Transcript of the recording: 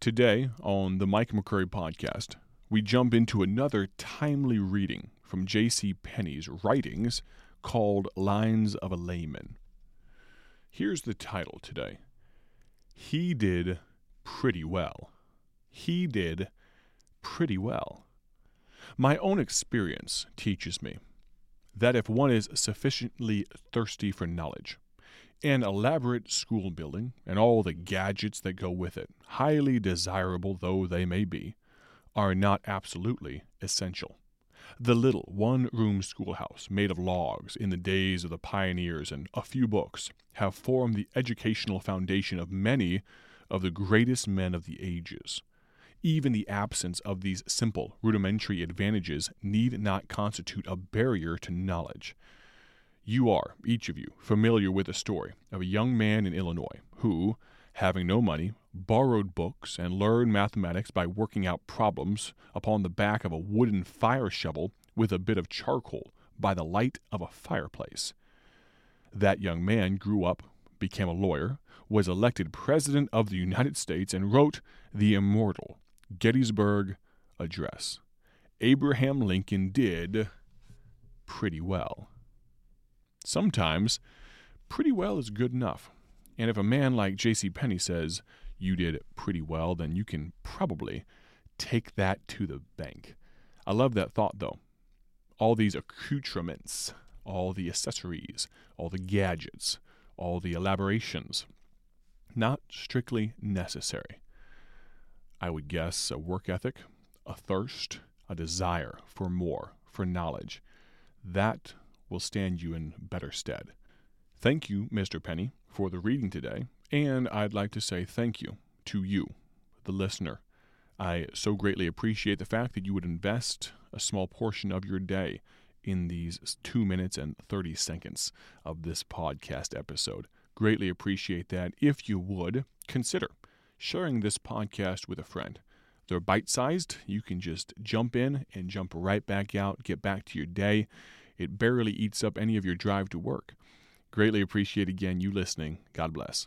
Today, on the Mike McCurry podcast, we jump into another timely reading from J.C. Penney's writings called Lines of a Layman. Here's the title today He Did Pretty Well. He did pretty well. My own experience teaches me that if one is sufficiently thirsty for knowledge, an elaborate school building and all the gadgets that go with it, highly desirable though they may be, are not absolutely essential. The little one room schoolhouse made of logs in the days of the pioneers and a few books have formed the educational foundation of many of the greatest men of the ages. Even the absence of these simple, rudimentary advantages need not constitute a barrier to knowledge. You are, each of you, familiar with the story of a young man in Illinois who, having no money, borrowed books and learned mathematics by working out problems upon the back of a wooden fire shovel with a bit of charcoal by the light of a fireplace. That young man grew up, became a lawyer, was elected President of the United States, and wrote the immortal Gettysburg Address. Abraham Lincoln did pretty well. Sometimes, pretty well is good enough. And if a man like J.C. Penney says you did pretty well, then you can probably take that to the bank. I love that thought, though. All these accoutrements, all the accessories, all the gadgets, all the elaborations, not strictly necessary. I would guess a work ethic, a thirst, a desire for more, for knowledge. That will stand you in better stead. Thank you, Mr. Penney, for the reading today, and I'd like to say thank you to you, the listener. I so greatly appreciate the fact that you would invest a small portion of your day in these two minutes and 30 seconds of this podcast episode. Greatly appreciate that. If you would, consider sharing this podcast with a friend. They're bite sized. You can just jump in and jump right back out, get back to your day. It barely eats up any of your drive to work. Greatly appreciate again you listening. God bless.